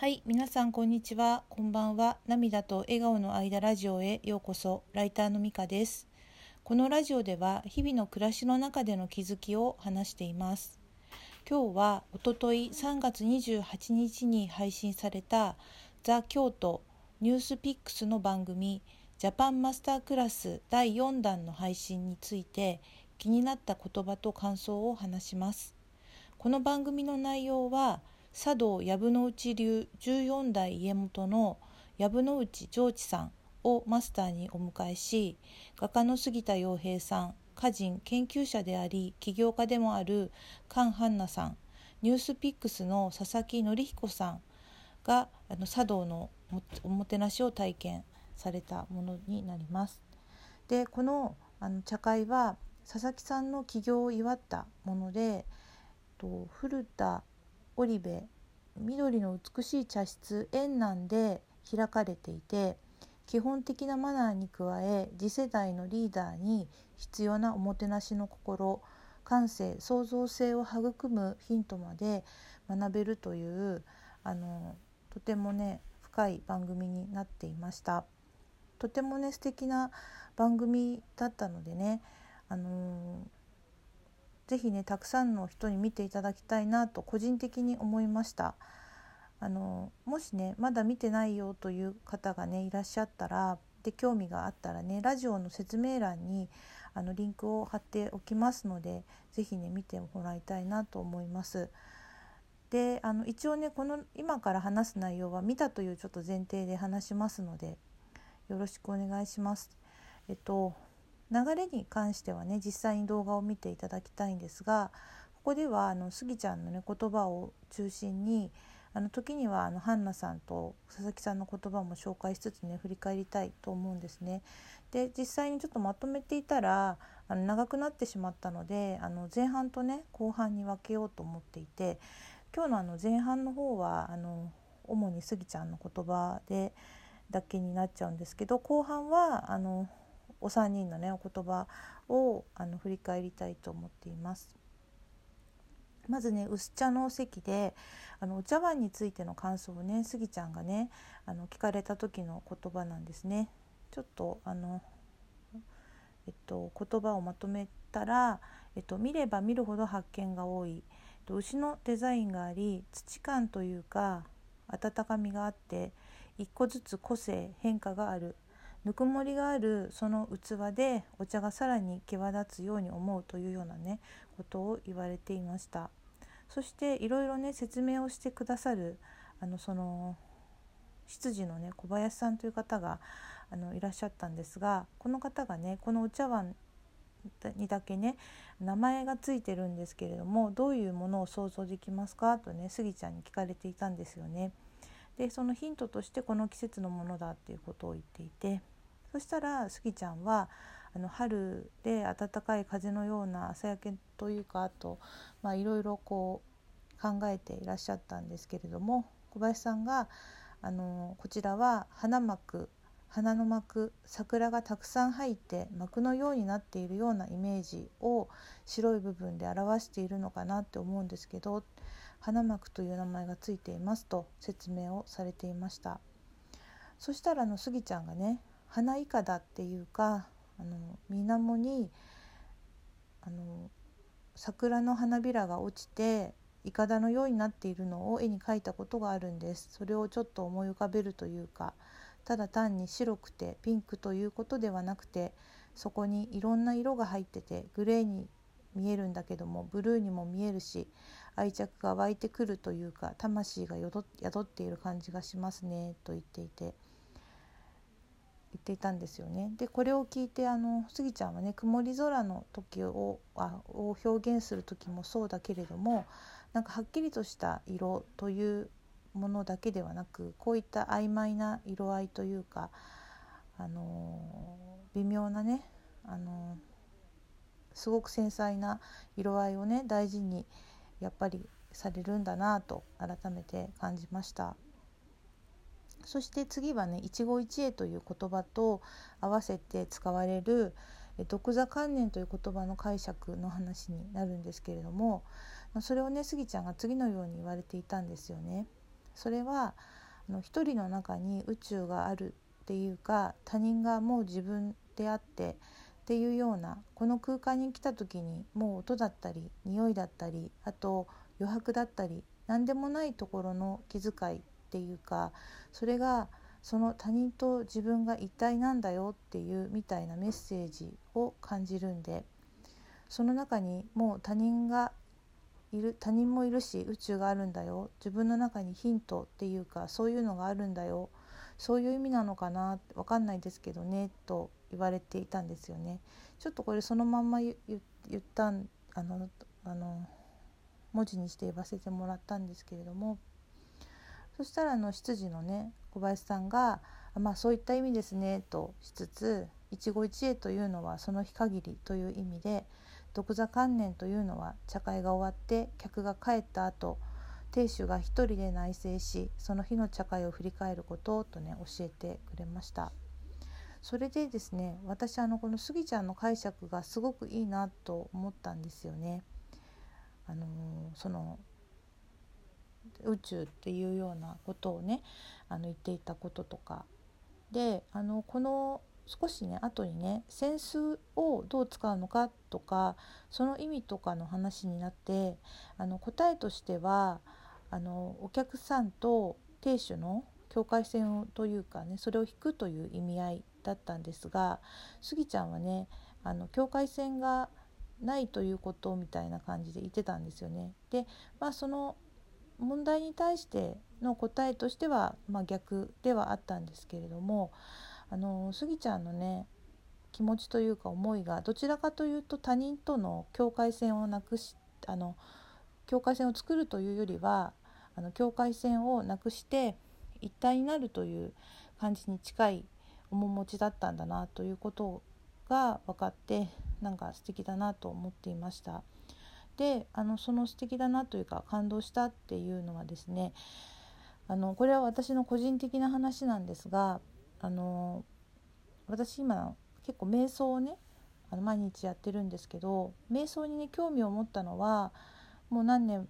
はい、皆さんこんにちは。こんばんは。涙と笑顔の間ラジオへようこそ。ライターのみかです。このラジオでは日々の暮らしの中での気づきを話しています。今日はおととい3月28日に配信されたザ・京都ニュースピックスの番組ジャパンマスタークラス第4弾の配信について気になった言葉と感想を話します。この番組の内容は茶道藪の内流14代家元の藪の内丈地さんをマスターにお迎えし画家の杉田洋平さん歌人研究者であり起業家でもある菅ハンナさんニュースピックスの佐々木紀彦さんがあの茶道のおもてなしを体験されたものになります。でこのあの茶会は佐々木さんの起業を祝ったもので古田織部緑の美しい茶室円南で開かれていて基本的なマナーに加え次世代のリーダーに必要なおもてなしの心感性創造性を育むヒントまで学べるというあのとてもね深い番組になっていました。とてもね素敵な番組だったのでねあのぜひねたくさんの人に見ていただきたいなと個人的に思いましたあのもしねまだ見てないよという方がねいらっしゃったらで興味があったらねラジオの説明欄にあのリンクを貼っておきますのでぜひね見てもらいたいなと思います。であの一応ねこの今から話す内容は見たというちょっと前提で話しますのでよろしくお願いします。えっと流れに関してはね実際に動画を見ていただきたいんですがここではあのスギちゃんのね言葉を中心にあの時にはあのハンナさんと佐々木さんの言葉も紹介しつつね振り返りたいと思うんですね。で実際にちょっとまとめていたらあの長くなってしまったのであの前半とね後半に分けようと思っていて今日のあの前半の方はあの主にスギちゃんの言葉でだけになっちゃうんですけど後半はあのお三人のねお言葉をあの振り返りたいと思っています。まずね薄茶のお席であのお茶碗についての感想をねスギちゃんがねあの聞かれた時の言葉なんですね。ちょっとあのえっと言葉をまとめたら、えっと、見れば見るほど発見が多い、えっと、牛のデザインがあり土感というか温かみがあって一個ずつ個性変化があるぬくもりがあるその器でお茶がさらに際立つように思うというようなねことを言われていましたそしていろいろね説明をしてくださるあのその執事のね小林さんという方があのいらっしゃったんですがこの方がねこのお茶碗にだけね名前がついてるんですけれどもどういうものを想像できますか？とねスギちゃんに聞かれていたんですよね。でそのヒントとしてこの季節のものだっていうことを言っていてそしたらスギちゃんはあの春で暖かい風のような朝焼けというかあといろいろこう考えていらっしゃったんですけれども小林さんがあのこちらは花幕花の幕桜がたくさん入って幕のようになっているようなイメージを白い部分で表しているのかなって思うんですけど花幕という名前がついていますと説明をされていました。そしたらあのスギちゃんがね花いかだっていうかあの水面にあの桜の花びらが落ちていかだのようになっているのを絵に描いたことがあるんです。それをちょっと思い浮かべるというかただ単に白くてピンクということではなくてそこにいろんな色が入っててグレーに見えるんだけどもブルーにも見えるし愛着が湧いてくるというか魂が宿っている感じがしますねと言っていて言っていたんですよね。でこれを聞いてあのスギちゃんはね曇り空の時をあを表現する時もそうだけれどもなんかはっきりとした色というものだけではなくこういった曖昧な色合いというか、あの微妙なね、あのすごく繊細な色合いをね大事にやっぱりされるんだなと改めて感じました。そして次はね一期一会という言葉と合わせて使われる独座観念という言葉の解釈の話になるんですけれどもそれをねスギちゃんが次のように言われていたんですよね。それはあの一人の中に宇宙があるっていうか他人がもう自分であってっていうようなこの空間に来た時にもう音だったり匂いだったりあと余白だったり何でもないところの気遣いっていうかそれがその他人と自分が一体なんだよっていうみたいなメッセージを感じるんでその中にもう他人がいる他人もいるし宇宙があるんだよ自分の中にヒントっていうかそういうのがあるんだよそういう意味なのかな分かんないですけどねと言われていたんですよね。ちょっとこれそのまんま言ったあのあの文字にして言わせてもらったんですけれどもそしたらあの執事のね小林さんが「まあそういった意味ですね」としつつ一期一会というのはその日限りという意味で独座観念というのは茶会が終わって客が帰った後亭主が一人で内省しその日の茶会を振り返ることとね教えてくれましたそれでですね私あのこのスギちゃんの解釈がすごくいいなと思ったんですよね。あのその宇宙っていうようなことをねあの言っていたこととか。であのこの少しね後にね扇子をどう使うのかとかその意味とかの話になってあの答えとしてはあのお客さんと亭主の境界線をというかねそれを引くという意味合いだったんですがスギちゃんはねあの境界線がないということみたいな感じで言ってたんですよね。でまあその問題に対しての答えとしては、まあ、逆ではあったんですけれどもあのスギちゃんのね気持ちというか思いがどちらかというと他人との境界線をなくしあの境界線を作るというよりはあの境界線をなくして一体になるという感じに近い面持ちだったんだなということが分かってなんか素敵だなと思っていました。であのその素敵だなというか感動したっていうのはですねあのこれは私の個人的な話なんですがあの私今結構瞑想をねあの毎日やってるんですけど瞑想にね興味を持ったのはもう何年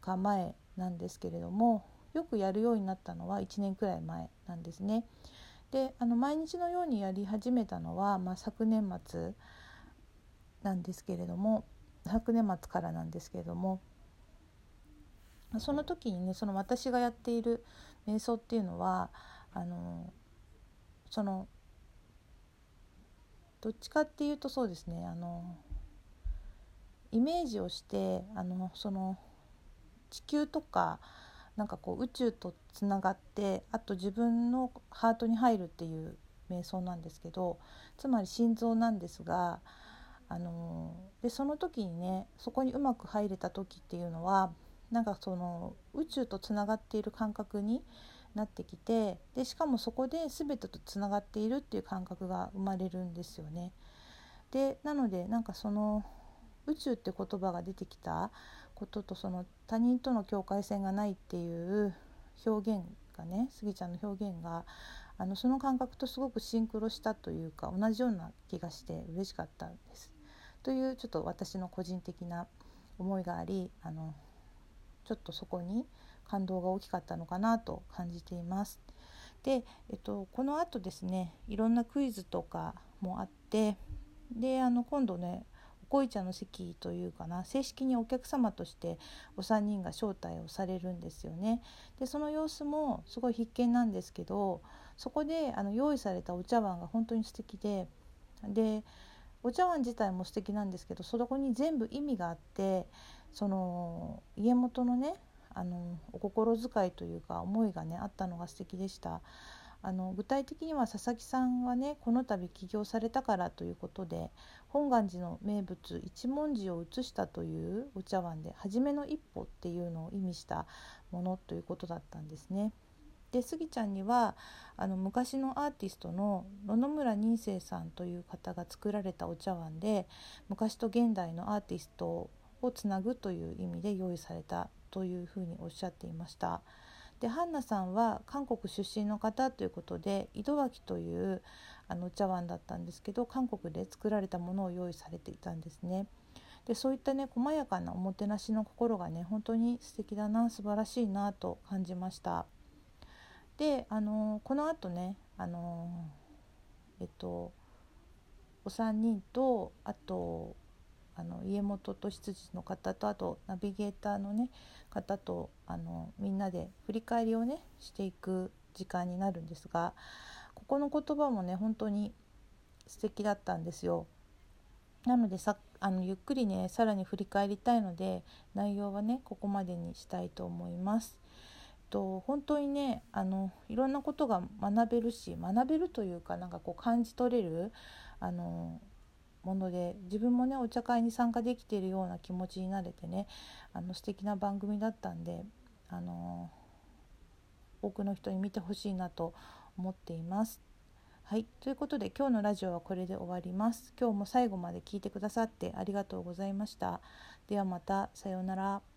か前なんですけれどもよくやるようになったのは1年くらい前なんですね。であの毎日のようにやり始めたのは、まあ、昨年末なんですけれども昨年末からなんですけれどもその時にねその私がやっている瞑想っていうのはあのそのどっちかっていうとそうですねあのイメージをしてあのその地球とかなんかこう宇宙とつながってあと自分のハートに入るっていう瞑想なんですけどつまり心臓なんですがあのでその時にねそこにうまく入れた時っていうのはなんかその宇宙とつながっている感覚になってきてでしかもそこで全てとつながっているっていう感覚が生まれるんですよね。でなのでなんかその宇宙って言葉が出てきたこととその他人との境界線がないっていう表現がねスギちゃんの表現があのその感覚とすごくシンクロしたというか同じような気がして嬉しかったんです。というちょっと私の個人的な思いがありあのちょっとそこに感動が大きかったのかなと感じています。で、えっと、このあとですねいろんなクイズとかもあってであの今度ねお濃茶の席というかな正式にお客様としてお三人が招待をされるんですよね。でその様子もすごい必見なんですけどそこであの用意されたお茶碗が本当に素敵ででお茶碗自体も素敵なんですけどそこに全部意味があってその家元のねあのお心遣いというか思いがねあったのが素敵でした。あの具体的には佐々木さんはねこの度起業されたからということで本願寺の名物一文字を写したというお茶碗で初めの一歩っていうのを意味したものということだったんですね。でスギちゃんにはあの昔のアーティストの野々村仁生さんという方が作られたお茶碗で昔と現代のアーティストをつなぐという意味で用意されたというふうにおっしゃっていました。でハンナさんは韓国出身の方ということで井戸脇というあのお茶碗だったんですけど韓国で作られたものを用意されていたんですね。でそういったね細やかなおもてなしの心がね本当に素敵だな素晴らしいなと感じました。であのこのあとねあのえっとお三人とあとあの家元と執事の方とあとナビゲーターのね方とあのみんなで振り返りをねしていく時間になるんですがここの言葉もね本当に素敵だったんですよ。なのでさあのゆっくりねさらに振り返りたいので内容はねここまでにしたいと思います。と本当にねあのいろんなことが学べるし学べるというかなんかこう感じ取れるあのもので自分もねお茶会に参加できているような気持ちになれてねあの素敵な番組だったんであの多くの人に見てほしいなと思っています。はい、ということで今日のラジオはこれで終わります。今日も最後まで聞いてくださってありがとうございました。ではまたさようなら。